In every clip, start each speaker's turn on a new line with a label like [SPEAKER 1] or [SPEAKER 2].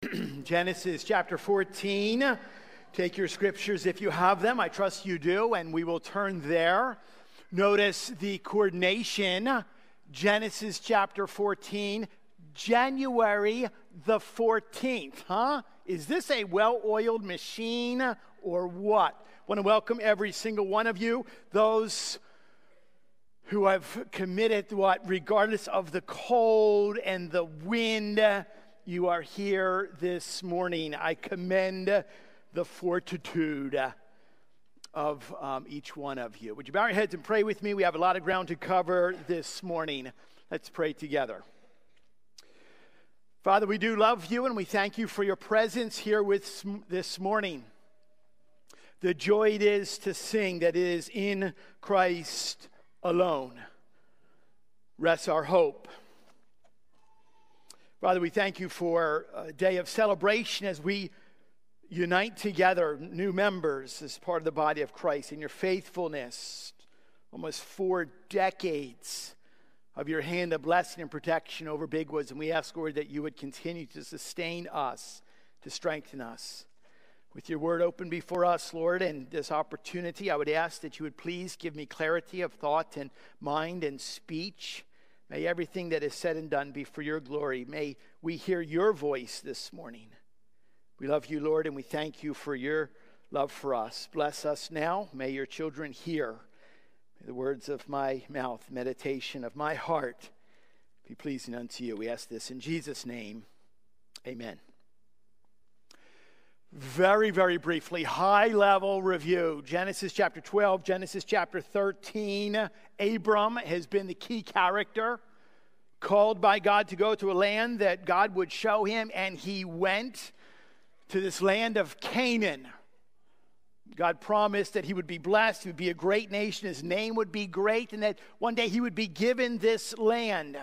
[SPEAKER 1] Genesis chapter 14. Take your scriptures if you have them. I trust you do, and we will turn there. Notice the coordination Genesis chapter 14, January the 14th. Huh? Is this a well oiled machine or what? Want to welcome every single one of you, those who have committed what, regardless of the cold and the wind, you are here this morning. I commend the fortitude of um, each one of you. Would you bow your heads and pray with me? We have a lot of ground to cover this morning. Let's pray together. Father, we do love you and we thank you for your presence here with this morning. The joy it is to sing that is in Christ alone rests our hope. Father, we thank you for a day of celebration as we unite together, new members, as part of the body of Christ, in your faithfulness, almost four decades of your hand of blessing and protection over Big Woods. And we ask, Lord, that you would continue to sustain us, to strengthen us. With your word open before us, Lord, and this opportunity, I would ask that you would please give me clarity of thought and mind and speech. May everything that is said and done be for your glory. May we hear your voice this morning. We love you, Lord, and we thank you for your love for us. Bless us now. May your children hear. The words of my mouth, meditation of my heart be pleasing unto you. We ask this in Jesus' name. Amen. Very, very briefly, high level review Genesis chapter 12, Genesis chapter 13. Abram has been the key character, called by God to go to a land that God would show him, and he went to this land of Canaan. God promised that he would be blessed, he would be a great nation, his name would be great, and that one day he would be given this land.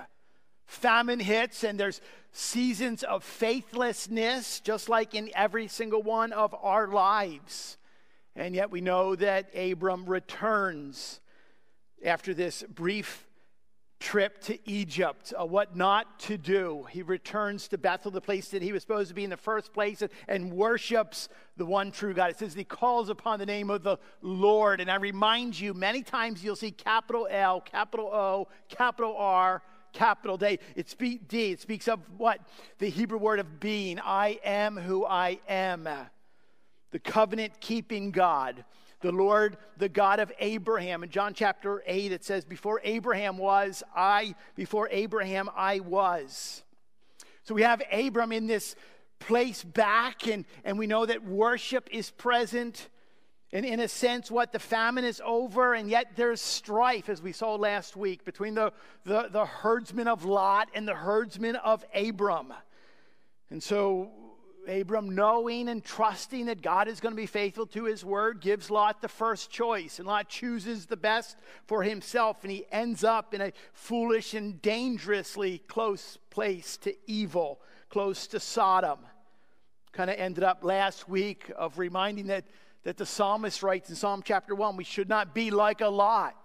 [SPEAKER 1] Famine hits, and there's seasons of faithlessness, just like in every single one of our lives. And yet we know that Abram returns after this brief trip to Egypt, uh, what not to do. He returns to Bethel, the place that he was supposed to be in the first place, and, and worships the one true God. It says he calls upon the name of the Lord. And I remind you, many times you'll see capital L, capital O, capital R, capital D. It, speak, D. it speaks of what? The Hebrew word of being. I am who I am. The covenant keeping God the Lord, the God of Abraham. In John chapter 8, it says, Before Abraham was, I, before Abraham, I was. So we have Abram in this place back, and, and we know that worship is present. In a sense, what the famine is over, and yet there's strife, as we saw last week, between the, the, the herdsmen of Lot and the herdsmen of Abram. And so Abram, knowing and trusting that God is going to be faithful to his word, gives Lot the first choice. And Lot chooses the best for himself, and he ends up in a foolish and dangerously close place to evil, close to Sodom. Kind of ended up last week of reminding that, that the psalmist writes in Psalm chapter 1 we should not be like a Lot.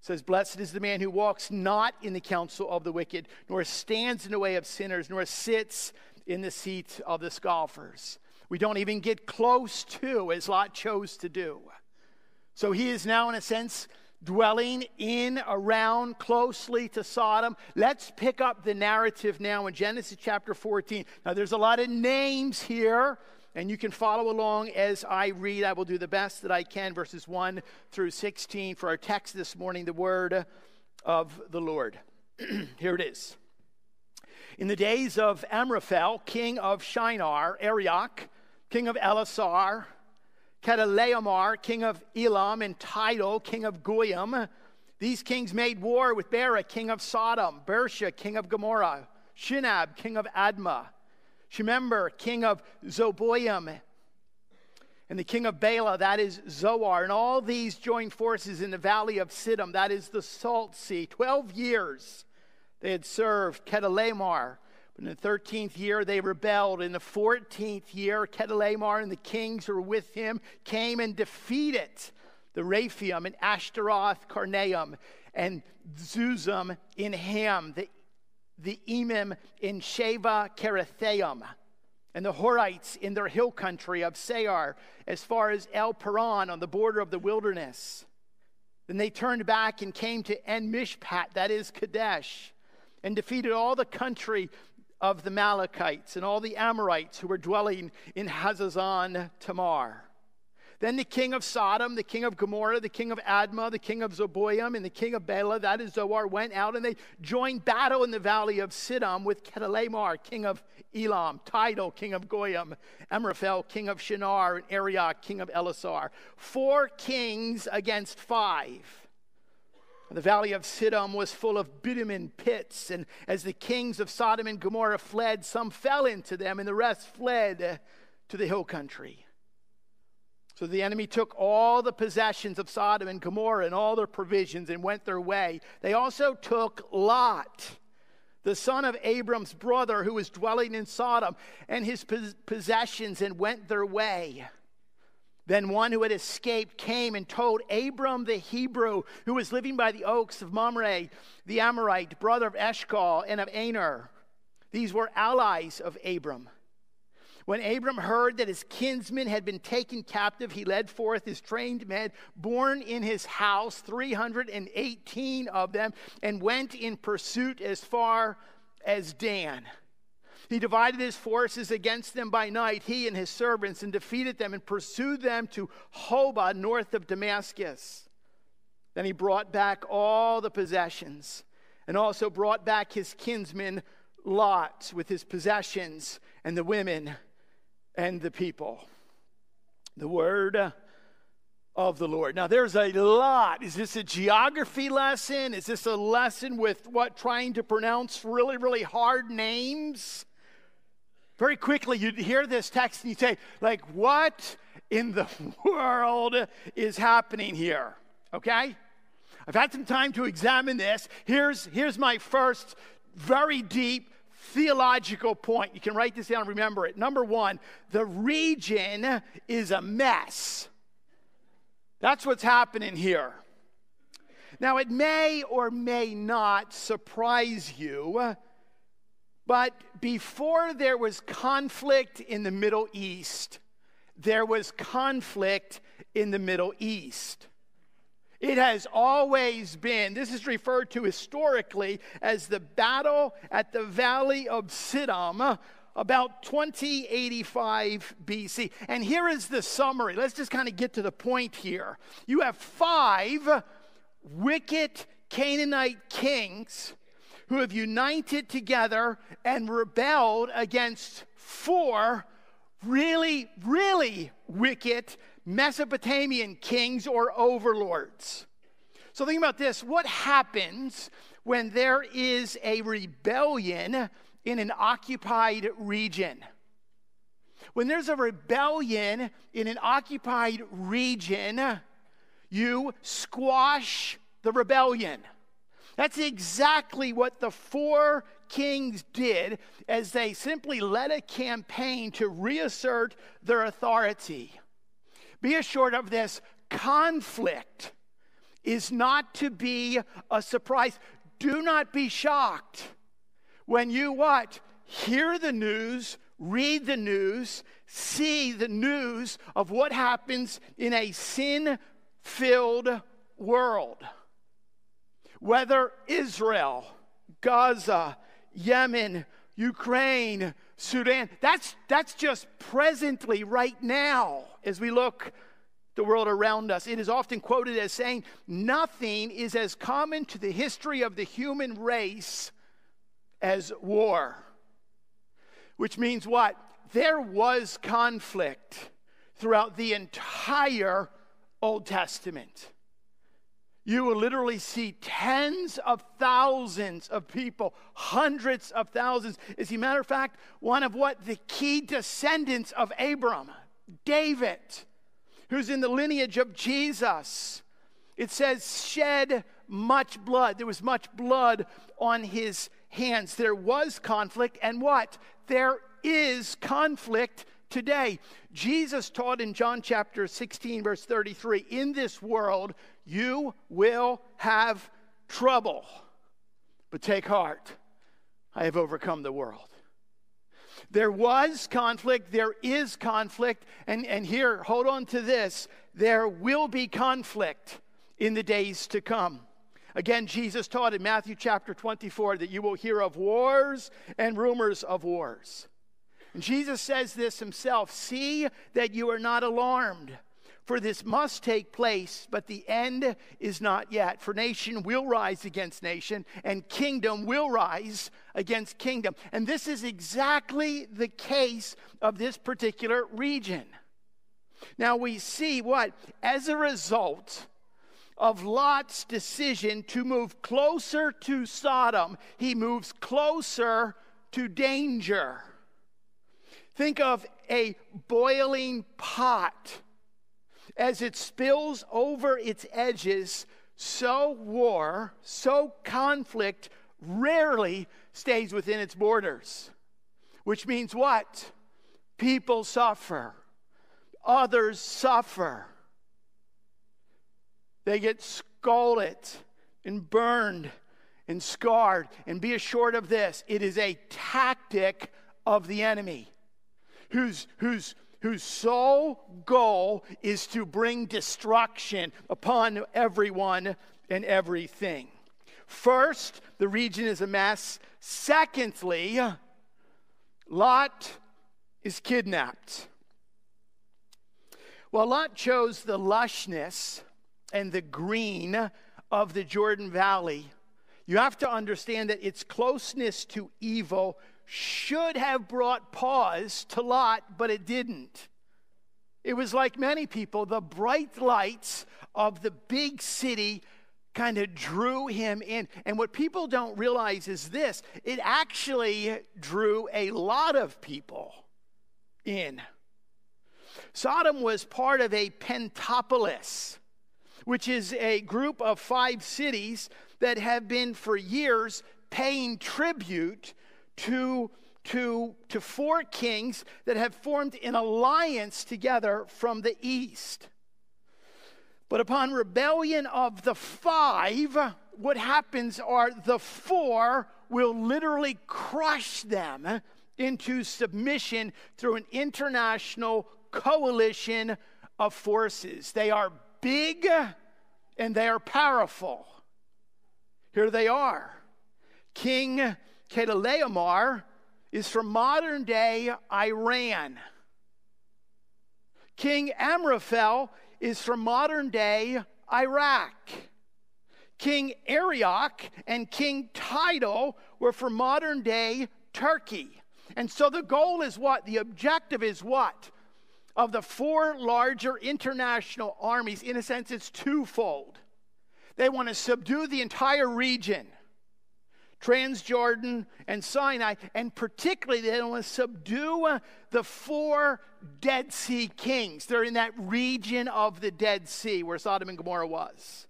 [SPEAKER 1] It says, Blessed is the man who walks not in the counsel of the wicked, nor stands in the way of sinners, nor sits in the seat of the scoffers. We don't even get close to as Lot chose to do. So he is now, in a sense, dwelling in, around, closely to Sodom. Let's pick up the narrative now in Genesis chapter 14. Now, there's a lot of names here, and you can follow along as I read. I will do the best that I can, verses 1 through 16. For our text this morning, the word of the Lord. here it is. In the days of Amraphel, king of Shinar, Arioch, king of Elasar, Chedorlaomer, king of Elam, and Tidal, king of Goyim, these kings made war with Bera, king of Sodom, Birsha, king of Gomorrah, Shinab, king of Admah, Shemember, king of Zeboim, and the king of Bela, that is Zoar. And all these joined forces in the valley of Siddim, that is the Salt Sea. Twelve years they had served Chedorlaomer. But in the 13th year, they rebelled. In the 14th year, Chedorlaomer and the kings who were with him came and defeated the Rephaim and Ashtaroth Karnaim and Zuzim in Ham, the, the Emim in Shaveh Kiriathaim. and the Horites in their hill country of Seir, as far as El Paran on the border of the wilderness. Then they turned back and came to En Mishpat, that is Kadesh, and defeated all the country of the Amalekites and all the Amorites who were dwelling in Hazazon Tamar. Then the king of Sodom, the king of Gomorrah, the king of Admah, the king of Zeboim, and the king of Bela, that is Zoar, went out and they joined battle in the valley of Siddim with Chedorlaomer, king of Elam, Tidal, king of Goyim, Amraphel, king of Shinar, and Arioch, king of Elasar. Four kings against five. The valley of Siddim was full of bitumen pits, and as the kings of Sodom and Gomorrah fled, some fell into them, and the rest fled to the hill country. So the enemy took all the possessions of Sodom and Gomorrah and all their provisions and went their way. They also took Lot, the son of Abram's brother, who was dwelling in Sodom, and his possessions and went their way. Then one who had escaped came and told Abram the Hebrew, who was living by the oaks of Mamre, the Amorite, brother of Eshcol and of Aner. These were allies of Abram. When Abram heard that his kinsmen had been taken captive, he led forth his trained men, born in his house, 318 of them, and went in pursuit as far as Dan. He divided his forces against them by night, he and his servants, and defeated them and pursued them to Hobah, north of Damascus. Then he brought back all the possessions and also brought back his kinsman Lot with his possessions and the women and the people. The word of the Lord. Now, there's a lot. Is this a geography lesson? Is this a lesson with what trying to pronounce really, really hard names? Very quickly, you'd hear this text and you'd say, like, what in the world is happening here? Okay? I've had some time to examine this. Here's, here's my first very deep theological point. You can write this down, remember it. Number one, the region is a mess. That's what's happening here. Now, it may or may not surprise you, but before there was conflict in the Middle East, there was conflict in the Middle East. It has always been, this is referred to historically as the battle at the Valley of Siddim, about 2085 BC. And here is the summary. Let's just kind of get to the point here. You have five wicked Canaanite kings who have united together and rebelled against four really, really wicked Mesopotamian kings or overlords. So think about this what happens when there is a rebellion in an occupied region? When there's a rebellion in an occupied region, you squash the rebellion. That's exactly what the four kings did as they simply led a campaign to reassert their authority. Be assured of this conflict is not to be a surprise. Do not be shocked when you what? Hear the news, read the news, see the news of what happens in a sin filled world. Whether Israel, Gaza, Yemen, Ukraine, Sudan. That's, that's just presently, right now, as we look the world around us. It is often quoted as saying, Nothing is as common to the history of the human race as war. Which means what? There was conflict throughout the entire Old Testament you will literally see tens of thousands of people, hundreds of thousands. As a matter of fact, one of what? The key descendants of Abram, David, who's in the lineage of Jesus. It says, shed much blood. There was much blood on his hands. There was conflict, and what? There is conflict today. Jesus taught in John chapter 16, verse 33 In this world, you will have trouble. But take heart, I have overcome the world. There was conflict, there is conflict, and, and here, hold on to this there will be conflict in the days to come. Again, Jesus taught in Matthew chapter 24 that you will hear of wars and rumors of wars. And Jesus says this himself See that you are not alarmed. For this must take place, but the end is not yet. For nation will rise against nation, and kingdom will rise against kingdom. And this is exactly the case of this particular region. Now we see what? As a result of Lot's decision to move closer to Sodom, he moves closer to danger. Think of a boiling pot. As it spills over its edges, so war, so conflict rarely stays within its borders. Which means what? People suffer, others suffer. They get scalded and burned and scarred. And be assured of this it is a tactic of the enemy whose, whose, whose sole goal is to bring destruction upon everyone and everything. First, the region is a mess. Secondly, Lot is kidnapped. Well, Lot chose the lushness and the green of the Jordan Valley. You have to understand that its closeness to evil should have brought pause to Lot, but it didn't. It was like many people, the bright lights of the big city kind of drew him in. And what people don't realize is this it actually drew a lot of people in. Sodom was part of a pentapolis, which is a group of five cities that have been for years paying tribute to, to, to four kings that have formed an alliance together from the east. But upon rebellion of the five, what happens are the four will literally crush them into submission through an international coalition of forces. They are big and they are powerful. Here they are. King Chedorlaomer is from modern day Iran. King Amraphel is from modern day Iraq. King Arioch and King Tidal were from modern day Turkey. And so the goal is what? The objective is what? Of the four larger international armies, in a sense, it's twofold. They want to subdue the entire region Transjordan and Sinai, and particularly they want to subdue uh, the four Dead Sea kings. They're in that region of the Dead Sea where Sodom and Gomorrah was.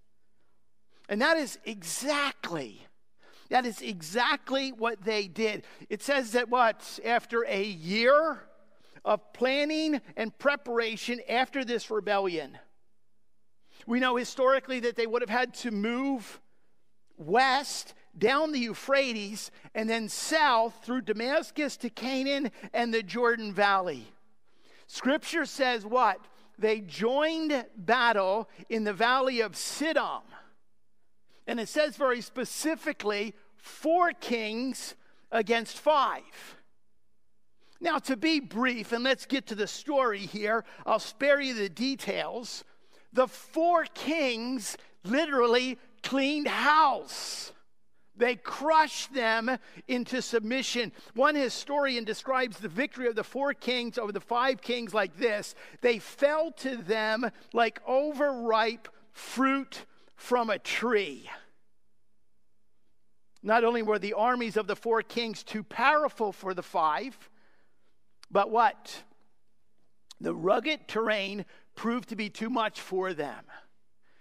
[SPEAKER 1] And that is exactly, that is exactly what they did. It says that what? After a year of planning and preparation after this rebellion, we know historically that they would have had to move west down the Euphrates and then south through Damascus to Canaan and the Jordan Valley. Scripture says what? They joined battle in the valley of Siddim. And it says very specifically four kings against five. Now, to be brief, and let's get to the story here, I'll spare you the details. The four kings literally cleaned house. They crushed them into submission. One historian describes the victory of the four kings over the five kings like this they fell to them like overripe fruit from a tree. Not only were the armies of the four kings too powerful for the five, but what? The rugged terrain proved to be too much for them.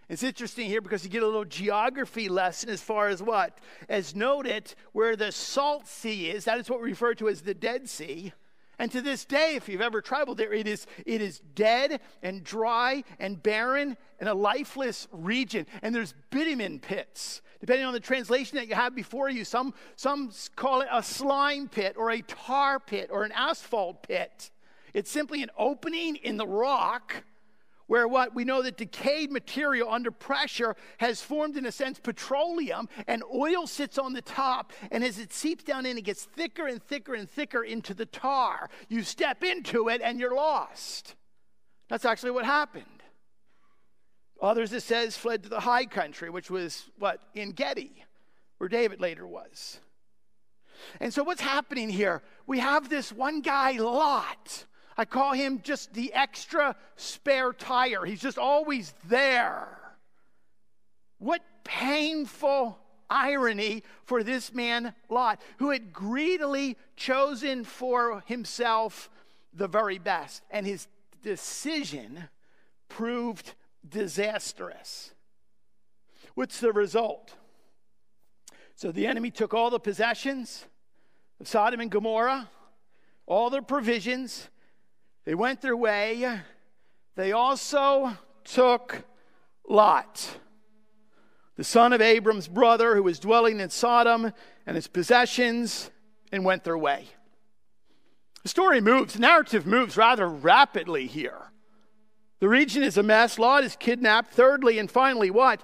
[SPEAKER 1] It's interesting here because you get a little geography lesson as far as what? As noted, where the salt sea is, that is what we refer to as the Dead Sea. And to this day, if you've ever traveled there, it is, it is dead and dry and barren and a lifeless region. And there's bitumen pits. Depending on the translation that you have before you, some, some call it a slime pit or a tar pit or an asphalt pit. It's simply an opening in the rock where what we know that decayed material under pressure has formed in a sense petroleum and oil sits on the top and as it seeps down in it gets thicker and thicker and thicker into the tar. You step into it and you're lost. That's actually what happened. Others it says fled to the high country which was what? En Gedi where david later was. And so what's happening here? We have this one guy lot I call him just the extra spare tire. He's just always there. What painful irony for this man, Lot, who had greedily chosen for himself the very best. And his decision proved disastrous. What's the result? So the enemy took all the possessions of Sodom and Gomorrah, all their provisions, they went their way. They also took Lot, the son of Abram's brother, who was dwelling in Sodom, and his possessions, and went their way. The story moves, the narrative moves rather rapidly here. The region is a mess. Lot is kidnapped. Thirdly, and finally, what?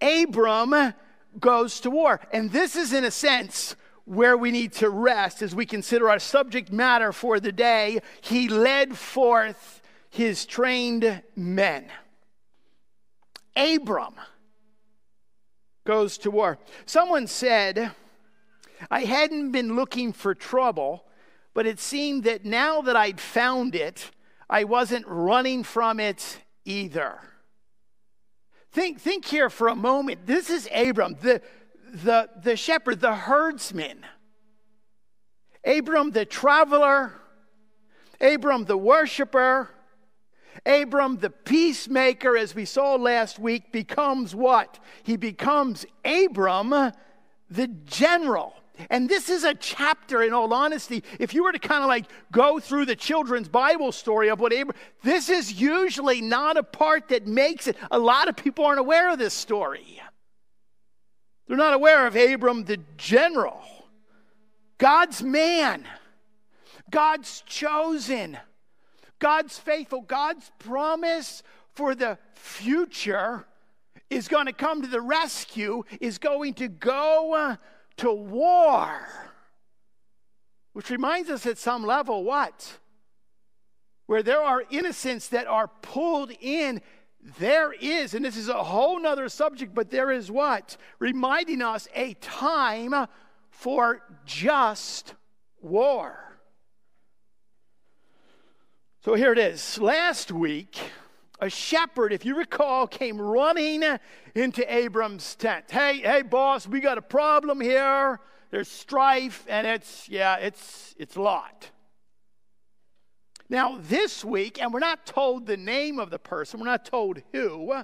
[SPEAKER 1] Abram goes to war. And this is, in a sense, where we need to rest as we consider our subject matter for the day. He led forth his trained men. Abram goes to war. Someone said, I hadn't been looking for trouble, but it seemed that now that I'd found it, I wasn't running from it either. Think, think here for a moment. This is Abram, the, the, the shepherd, the herdsman. Abram the traveler, Abram the worshiper, Abram the peacemaker, as we saw last week, becomes what? He becomes Abram the general. And this is a chapter, in all honesty, if you were to kind of like go through the children's Bible story of what Abram, this is usually not a part that makes it. A lot of people aren't aware of this story. They're not aware of Abram the general, God's man, God's chosen, God's faithful, God's promise for the future is going to come to the rescue, is going to go to war. Which reminds us at some level what? Where there are innocents that are pulled in there is, and this is a whole nother subject, but there is what? Reminding us a time for just war. So here it is. Last week, a shepherd, if you recall, came running into Abram's tent. Hey, hey, boss, we got a problem here. There's strife, and it's, yeah, it's, it's Lot. Now, this week, and we're not told the name of the person, we're not told who,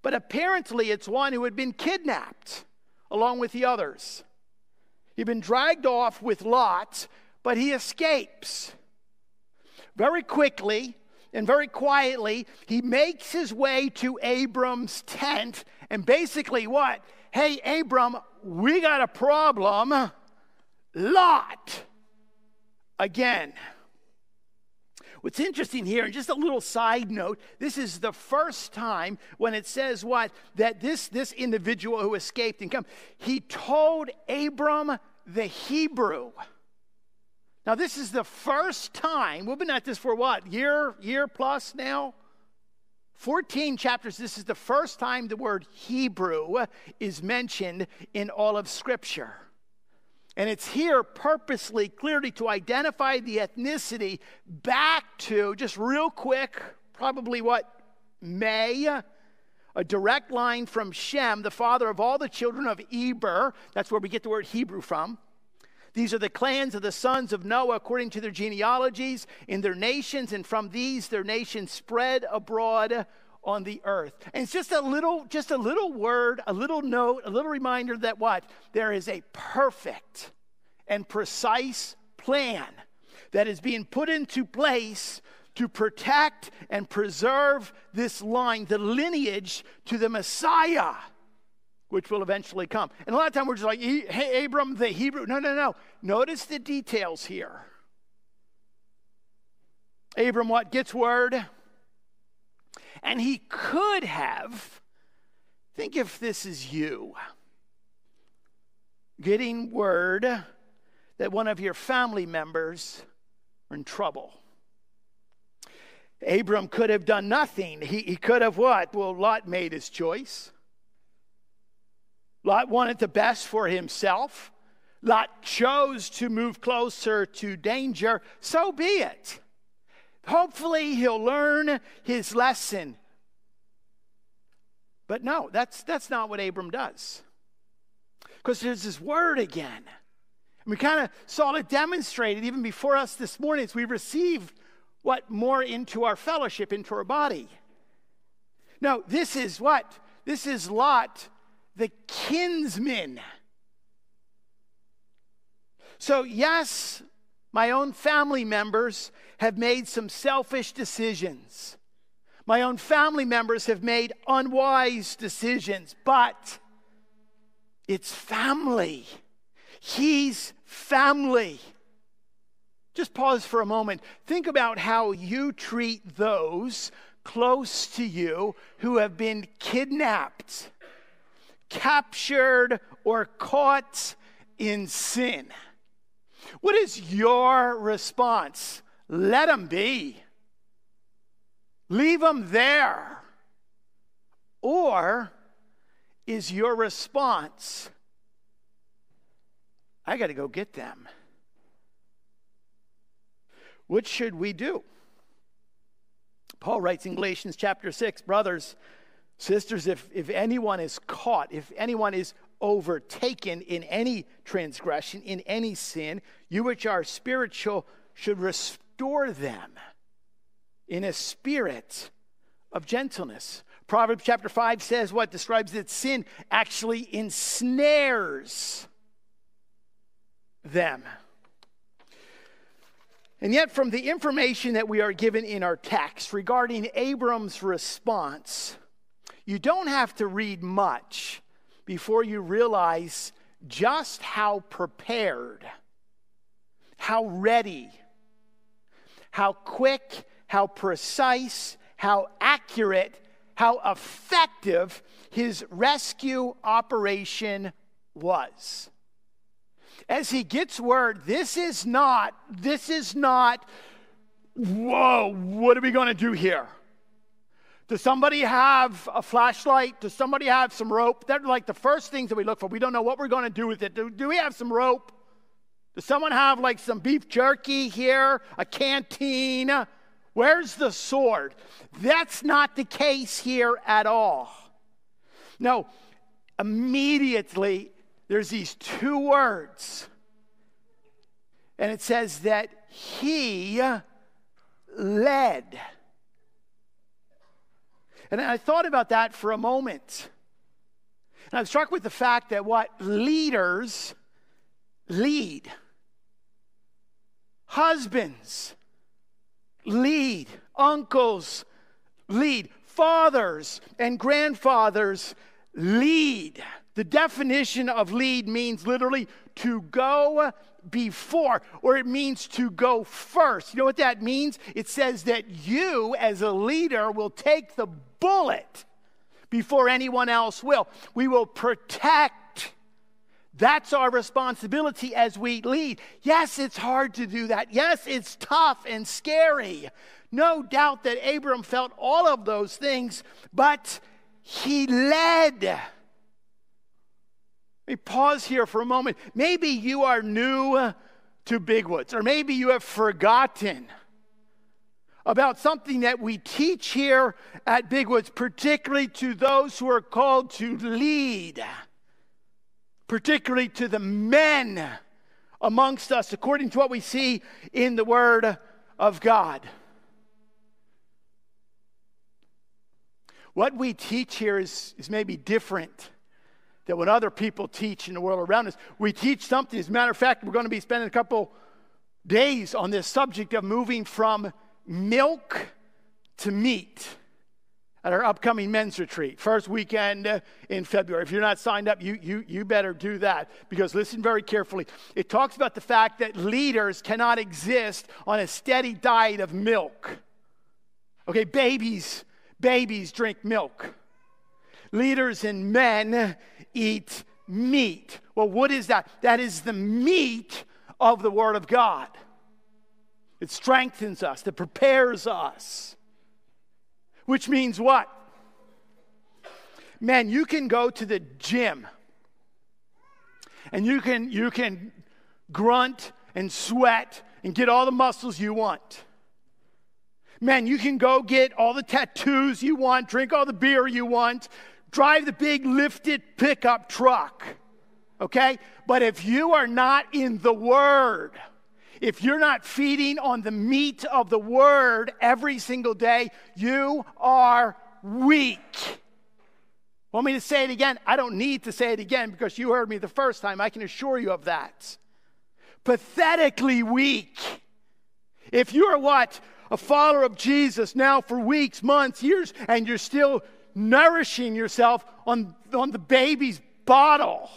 [SPEAKER 1] but apparently it's one who had been kidnapped along with the others. He'd been dragged off with Lot, but he escapes. Very quickly and very quietly, he makes his way to Abram's tent and basically what? Hey, Abram, we got a problem. Lot. Again. What's interesting here, and just a little side note, this is the first time when it says what? That this, this individual who escaped and come, he told Abram the Hebrew. Now, this is the first time, we've been at this for what? Year, year plus now? 14 chapters, this is the first time the word Hebrew is mentioned in all of Scripture. And it's here purposely, clearly, to identify the ethnicity back to, just real quick, probably what? May. A direct line from Shem, the father of all the children of Eber. That's where we get the word Hebrew from. These are the clans of the sons of Noah according to their genealogies in their nations, and from these their nations spread abroad on the earth. And it's just a little, just a little word, a little note, a little reminder that what? There is a perfect and precise plan that is being put into place to protect and preserve this line, the lineage to the Messiah, which will eventually come. And a lot of times we're just like, hey, Abram, the Hebrew. No, no, no. Notice the details here. Abram, what? Gets word. And he could have, think if this is you, getting word that one of your family members are in trouble. Abram could have done nothing. He, he could have what? Well, Lot made his choice. Lot wanted the best for himself. Lot chose to move closer to danger. So be it. Hopefully, he'll learn his lesson. But no, that's, that's not what Abram does. Because there's this word again. And we kind of saw it demonstrated even before us this morning as we received what? More into our fellowship, into our body. No, this is what? This is Lot, the kinsman. So, yes, my own family members have made some selfish decisions. My own family members have made unwise decisions, but it's family. He's family. Just pause for a moment. Think about how you treat those close to you who have been kidnapped, captured, or caught in sin. What is your response? Let them be. Leave them there. Or is your response, I got to go get them? What should we do? Paul writes in Galatians chapter 6 Brothers, sisters, if, if anyone is caught, if anyone is overtaken in any transgression, in any sin, you which are spiritual should restore them in a spirit of gentleness. Proverbs chapter 5 says what describes that sin actually ensnares them. And yet, from the information that we are given in our text regarding Abram's response, you don't have to read much before you realize just how prepared, how ready, how quick, how precise, how accurate, how effective his rescue operation was as he gets word, this is not, this is not, whoa, what are we going to do here? Does somebody have a flashlight? Does somebody have some rope? They're like the first things that we look for. We don't know what we're going to do with it. Do, do we have some rope? Does someone have like some beef jerky here? A canteen? Where's the sword? That's not the case here at all. No, immediately there's these two words. And it says that he led. And I thought about that for a moment. And I'm struck with the fact that what leaders lead, husbands lead, uncles lead, fathers and grandfathers lead. The definition of lead means literally to go before, or it means to go first. You know what that means? It says that you, as a leader, will take the bullet before anyone else will. We will protect. That's our responsibility as we lead. Yes, it's hard to do that. Yes, it's tough and scary. No doubt that Abram felt all of those things, but he led. Let me pause here for a moment. Maybe you are new to Bigwoods, or maybe you have forgotten about something that we teach here at Bigwoods, particularly to those who are called to lead, particularly to the men amongst us, according to what we see in the Word of God. What we teach here is, is maybe different than what other people teach in the world around us, we teach something. As a matter of fact, we're going to be spending a couple days on this subject of moving from milk to meat at our upcoming men's retreat, first weekend in February. If you're not signed up, you, you, you better do that because listen very carefully. It talks about the fact that leaders cannot exist on a steady diet of milk. Okay, babies, babies drink milk. Leaders and men eat meat. Well, what is that? That is the meat of the Word of God. It strengthens us, it prepares us. Which means what? Man, you can go to the gym and you can, you can grunt and sweat and get all the muscles you want. Man, you can go get all the tattoos you want, drink all the beer you want, drive the big lifted pickup truck. Okay? But if you are not in the Word, if you're not feeding on the meat of the word every single day, you are weak. Want me to say it again? I don't need to say it again because you heard me the first time. I can assure you of that. Pathetically weak. If you are what? A follower of Jesus now for weeks, months, years, and you're still nourishing yourself on, on the baby's bottle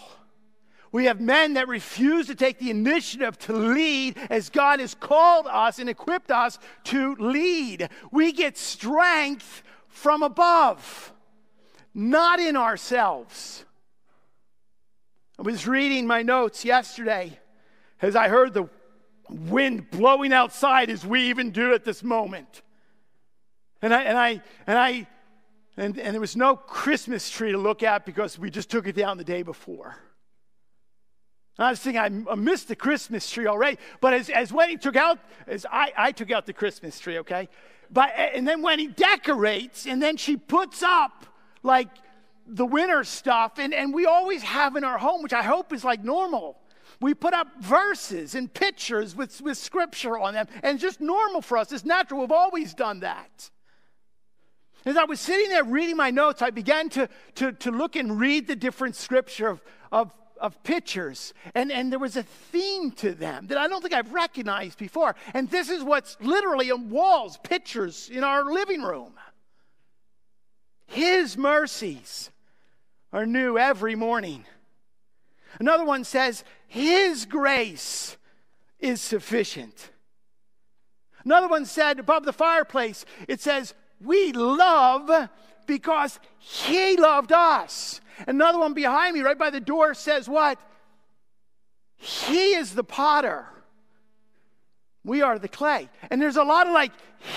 [SPEAKER 1] we have men that refuse to take the initiative to lead as God has called us and equipped us to lead. We get strength from above, not in ourselves. I was reading my notes yesterday as I heard the wind blowing outside as we even do at this moment. And I, and I, and I, and, and there was no Christmas tree to look at because we just took it down the day before. I was thinking, I missed the Christmas tree already. But as, as when he took out, as I, I took out the Christmas tree, okay? But, and then when he decorates, and then she puts up like the winter stuff, and, and we always have in our home, which I hope is like normal. We put up verses and pictures with, with scripture on them, and it's just normal for us. It's natural. We've always done that. As I was sitting there reading my notes, I began to, to, to look and read the different scripture of, of of pictures, and, and there was a theme to them that I don't think I've recognized before. And this is what's literally on walls, pictures in our living room. His mercies are new every morning. Another one says, His grace is sufficient. Another one said above the fireplace, it says, We love because He loved us. Another one behind me, right by the door, says what? He is the potter. We are the clay. And there's a lot of like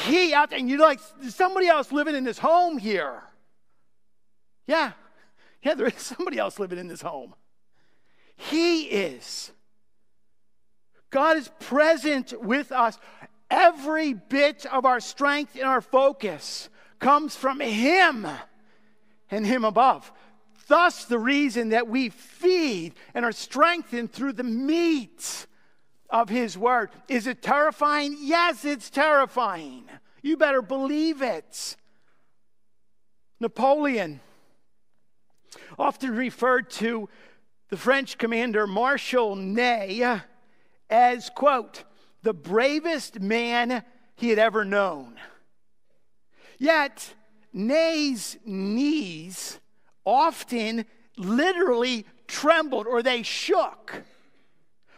[SPEAKER 1] he out there, and you're like, somebody else living in this home here. Yeah. Yeah, there is somebody else living in this home. He is. God is present with us. Every bit of our strength and our focus comes from Him and Him above. Thus, the reason that we feed and are strengthened through the meat of His Word. Is it terrifying? Yes, it's terrifying. You better believe it. Napoleon, often referred to the French commander Marshal Ney as, quote, the bravest man he had ever known. Yet, Ney's knees often literally trembled or they shook.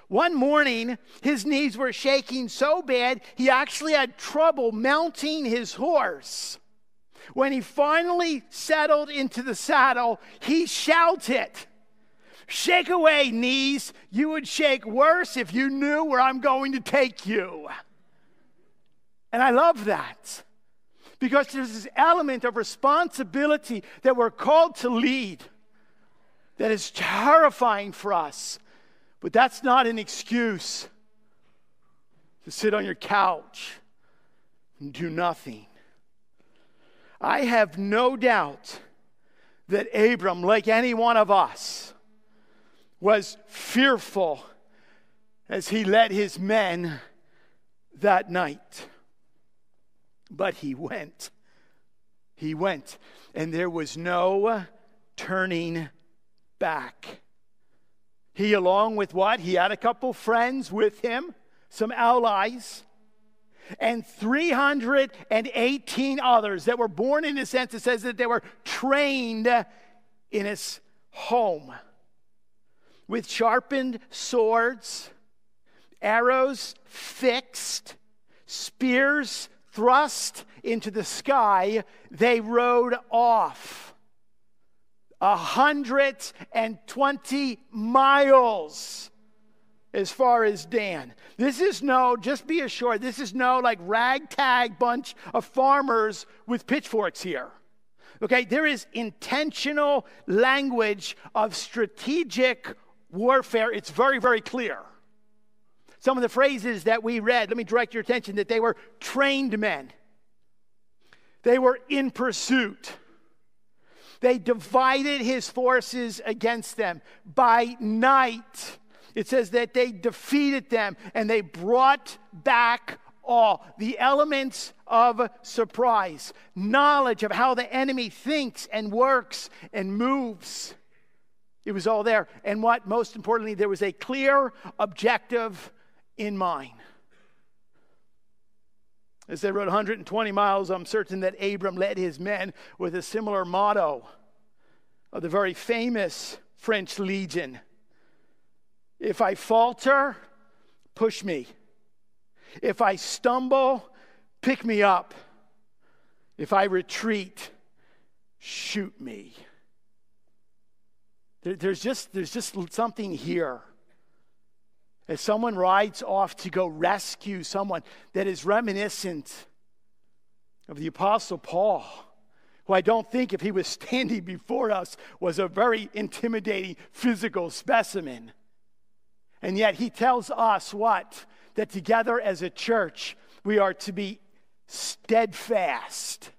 [SPEAKER 1] One morning, his knees were shaking so bad he actually had trouble mounting his horse. When he finally settled into the saddle, he shouted, Shake away, knees. You would shake worse if you knew where I'm going to take you. And I love that because there's this element of responsibility that we're called to lead that is terrifying for us. But that's not an excuse to sit on your couch and do nothing. I have no doubt that Abram, like any one of us, was fearful as he led his men that night. But he went. He went. And there was no turning back. He, along with what? He had a couple friends with him some allies, and 318 others that were born in a sense, it says that they were trained in his home with sharpened swords, arrows fixed, spears thrust into the sky, they rode off. A hundred and twenty miles as far as Dan. This is no, just be assured, this is no like ragtag bunch of farmers with pitchforks here. Okay, there is intentional language of strategic warfare. It's very, very clear. Some of the phrases that we read, let me direct your attention that they were trained men, they were in pursuit. They divided his forces against them. By night, it says that they defeated them and they brought back all the elements of surprise, knowledge of how the enemy thinks and works and moves. It was all there. And what, most importantly, there was a clear objective in mine. As they rode 120 miles, I'm certain that Abram led his men with a similar motto of the very famous French Legion If I falter, push me. If I stumble, pick me up. If I retreat, shoot me. There's just, there's just something here. As someone rides off to go rescue someone that is reminiscent of the Apostle Paul, who I don't think, if he was standing before us, was a very intimidating physical specimen. And yet he tells us what? That together as a church, we are to be steadfast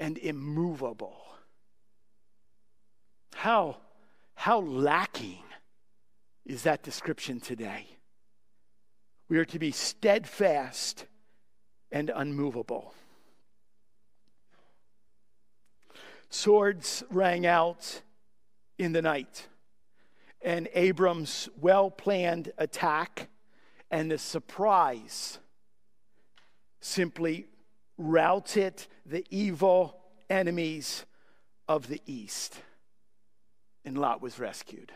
[SPEAKER 1] and immovable. How, how lacking is that description today? We are to be steadfast and unmovable. Swords rang out in the night, and Abram's well planned attack and the surprise simply routed the evil enemies of the east and Lot was rescued.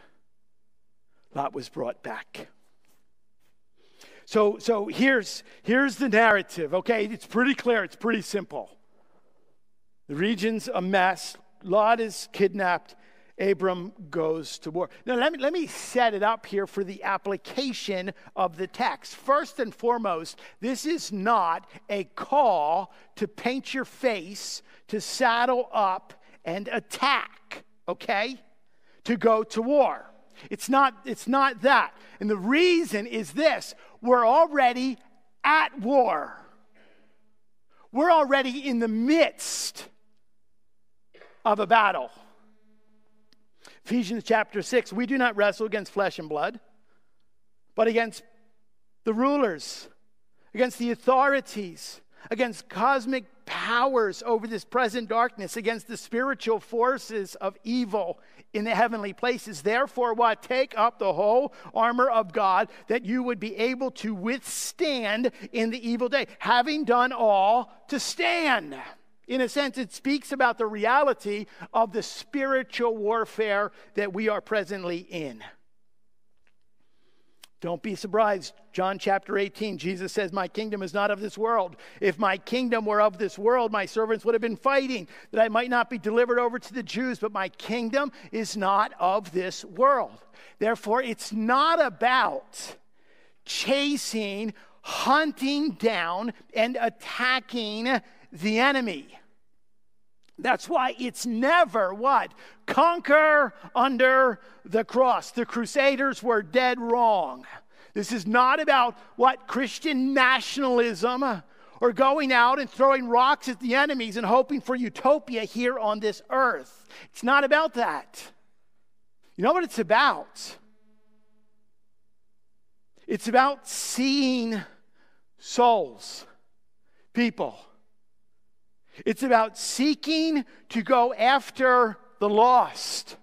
[SPEAKER 1] Lot was brought back. So, so here's, here's the narrative, okay? It's pretty clear, it's pretty simple. The region's a mess. Lot is kidnapped. Abram goes to war. Now, let me, let me set it up here for the application of the text. First and foremost, this is not a call to paint your face, to saddle up and attack, okay? to go to war. It's not, it's not that. And the reason is this we're already at war, we're already in the midst of a battle. Ephesians chapter 6 we do not wrestle against flesh and blood, but against the rulers, against the authorities, against cosmic powers over this present darkness, against the spiritual forces of evil in the heavenly places. Therefore, what? Take up the whole armor of God that you would be able to withstand in the evil day, having done all to stand. In a sense, it speaks about the reality of the spiritual warfare that we are presently in. Don't be surprised. John chapter 18, Jesus says, My kingdom is not of this world. If my kingdom were of this world, my servants would have been fighting that I might not be delivered over to the Jews, but my kingdom is not of this world. Therefore, it's not about chasing, hunting down, and attacking the enemy. That's why it's never what? Conquer under the cross. The Crusaders were dead wrong. This is not about what Christian nationalism or going out and throwing rocks at the enemies and hoping for utopia here on this earth. It's not about that. You know what it's about? It's about seeing souls, people it's about seeking to go after the lost,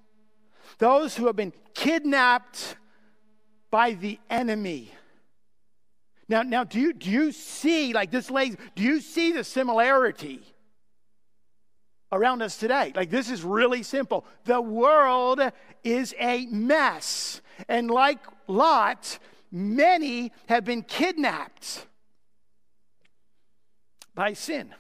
[SPEAKER 1] those who have been kidnapped by the enemy. Now, now do, you, do you see, like this lays, do you see the similarity around us today? Like this is really simple. The world is a mess. And like Lot, many have been kidnapped by sin.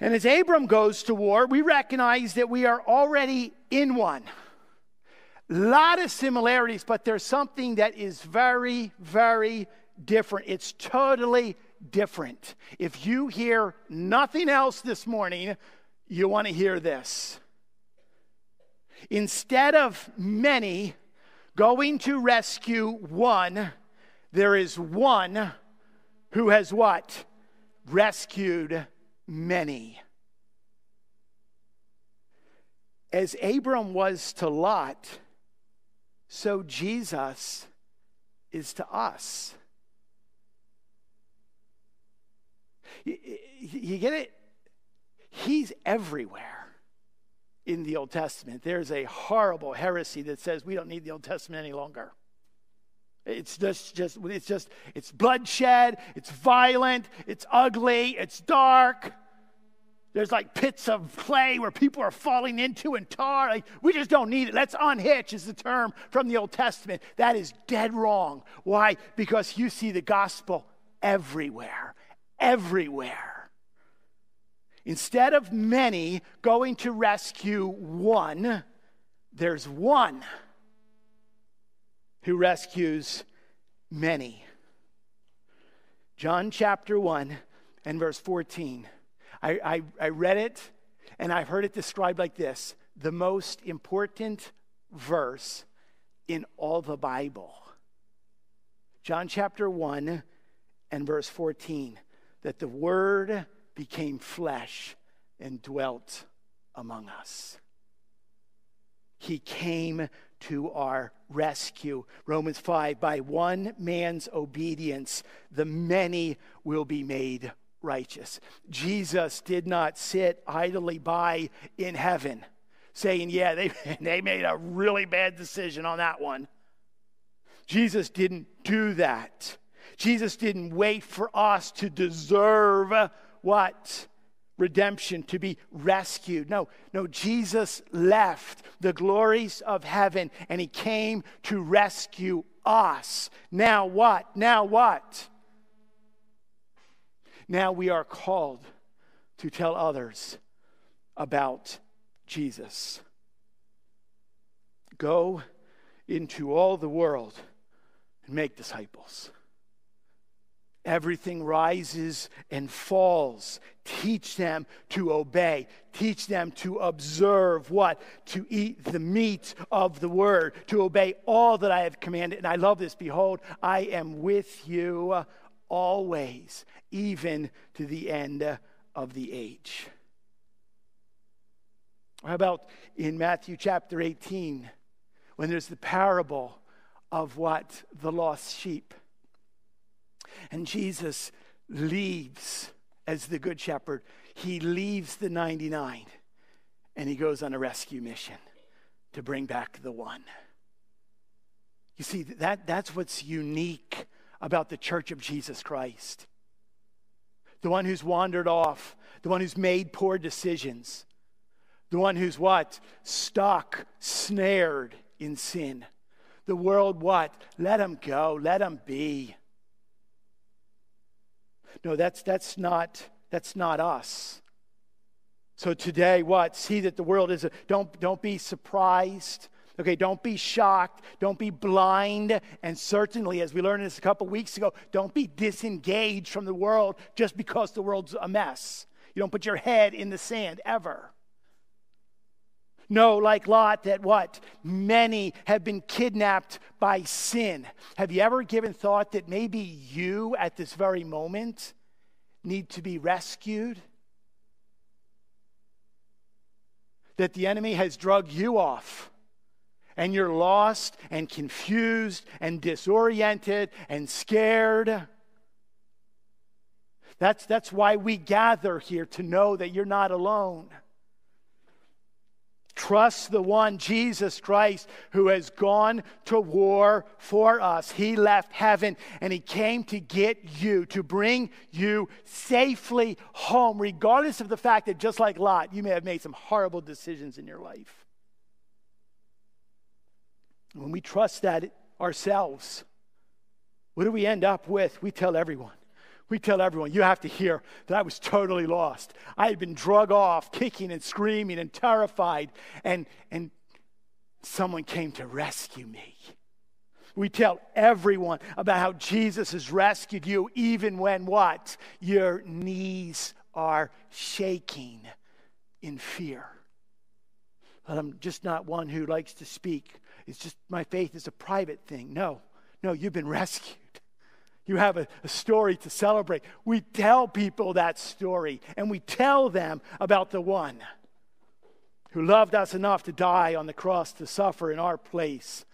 [SPEAKER 1] And as Abram goes to war, we recognize that we are already in one. A Lot of similarities, but there's something that is very, very different. It's totally different. If you hear nothing else this morning, you want to hear this. Instead of many going to rescue one, there is one who has what? Rescued many. As Abram was to Lot, so Jesus is to us. You, you get it? He's everywhere in the Old Testament. There's a horrible heresy that says we don't need the Old Testament any longer. It's just, just, it's just, it's bloodshed, it's violent, it's ugly, it's dark. There's like pits of clay where people are falling into and tar. Like, we just don't need it. Let's unhitch, is the term from the Old Testament. That is dead wrong. Why? Because you see the gospel everywhere, everywhere. Instead of many going to rescue one, there's one who rescues many. John chapter 1 and verse 14. I, I, I read it and I've heard it described like this the most important verse in all the Bible. John chapter 1 and verse 14 that the Word became flesh and dwelt among us. He came to our rescue. Romans 5 by one man's obedience, the many will be made righteous. Jesus did not sit idly by in heaven saying, Yeah, they, they made a really bad decision on that one. Jesus didn't do that. Jesus didn't wait for us to deserve what? Redemption, to be rescued. No, no, Jesus left the glories of heaven and he came to rescue us. Now what? Now what? Now we are called to tell others about Jesus. Go into all the world and make disciples. Everything rises and falls. Teach them to obey. Teach them to observe what? To eat the meat of the word, to obey all that I have commanded. And I love this. Behold, I am with you always, even to the end of the age. How about in Matthew chapter 18, when there's the parable of what? The lost sheep. And Jesus leaves as the good shepherd, he leaves the 99 and he goes on a rescue mission to bring back the one. You see, that, that's what's unique about the church of Jesus Christ. The one who's wandered off, the one who's made poor decisions, the one who's what? Stuck, snared in sin. The world, what? Let him go, let him be. No, that's, that's, not, that's not us. So today, what? See that the world is a, don't, don't be surprised Okay, don't be shocked. Don't be blind. And certainly, as we learned this a couple weeks ago, don't be disengaged from the world just because the world's a mess. You don't put your head in the sand ever. No, like Lot, that what? Many have been kidnapped by sin. Have you ever given thought that maybe you at this very moment need to be rescued? That the enemy has drugged you off and you're lost and confused and disoriented and scared. That's, that's why we gather here to know that you're not alone. Trust the one, Jesus Christ, who has gone to war for us. He left heaven and he came to get you, to bring you safely home, regardless of the fact that, just like Lot, you may have made some horrible decisions in your life. When we trust that ourselves, what do we end up with? We tell everyone. We tell everyone, you have to hear that I was totally lost. I had been drug off, kicking and screaming and terrified, and, and someone came to rescue me. We tell everyone about how Jesus has rescued you, even when what? Your knees are shaking in fear. But I'm just not one who likes to speak. It's just my faith is a private thing. No, no, you've been rescued. You have a, a, story to celebrate. We tell people that story, and we tell them about the one who loved us enough to die on the cross to suffer in our place.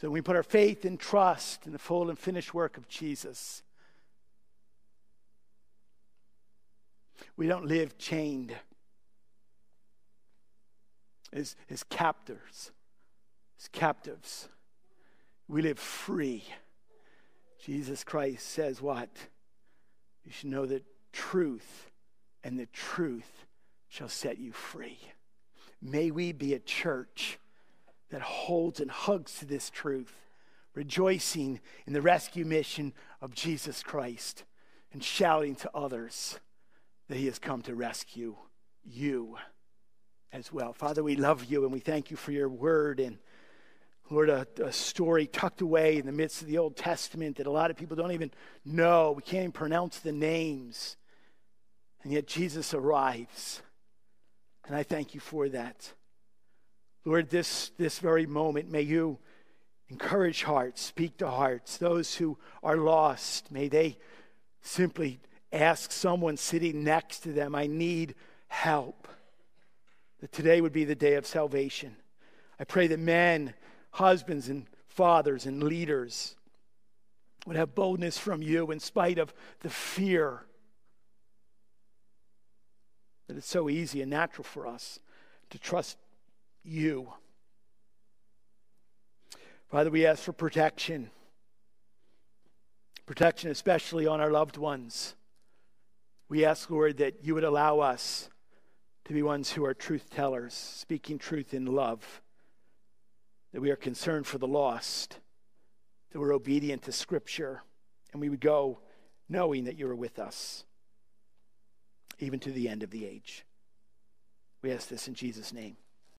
[SPEAKER 1] So we put our faith and trust in the full and finished work of Jesus. We don't live chained as, as captors, as captives. We live free. Jesus Christ says what? You should know the truth, and the truth shall set you free. May we be a church that holds and hugs to this truth, rejoicing in the rescue mission of Jesus Christ and shouting to others that he has come to rescue you as well. Father, we love you and we thank you for your word and Lord, a, a, story tucked away in the midst of the Old Testament that a lot of people don't even know. We can't even pronounce the names. And yet Jesus arrives. And I thank you for that. Lord, this, this very moment, may you encourage hearts, speak to hearts. Those who are lost, may they simply ask someone sitting next to them, I need help. That today would be the day of salvation. I pray that men husbands and fathers and leaders would have boldness from you in spite of the fear that it's so easy and natural for us to trust you. Father, we ask for protection. Protection, especially on our loved ones. We ask, Lord, that you would allow us to be ones who are truth tellers, speaking truth in love that we are concerned for the lost, that we're obedient to Scripture, and we would go knowing that you are with us, even to the end of the age. We ask this in Jesus' name.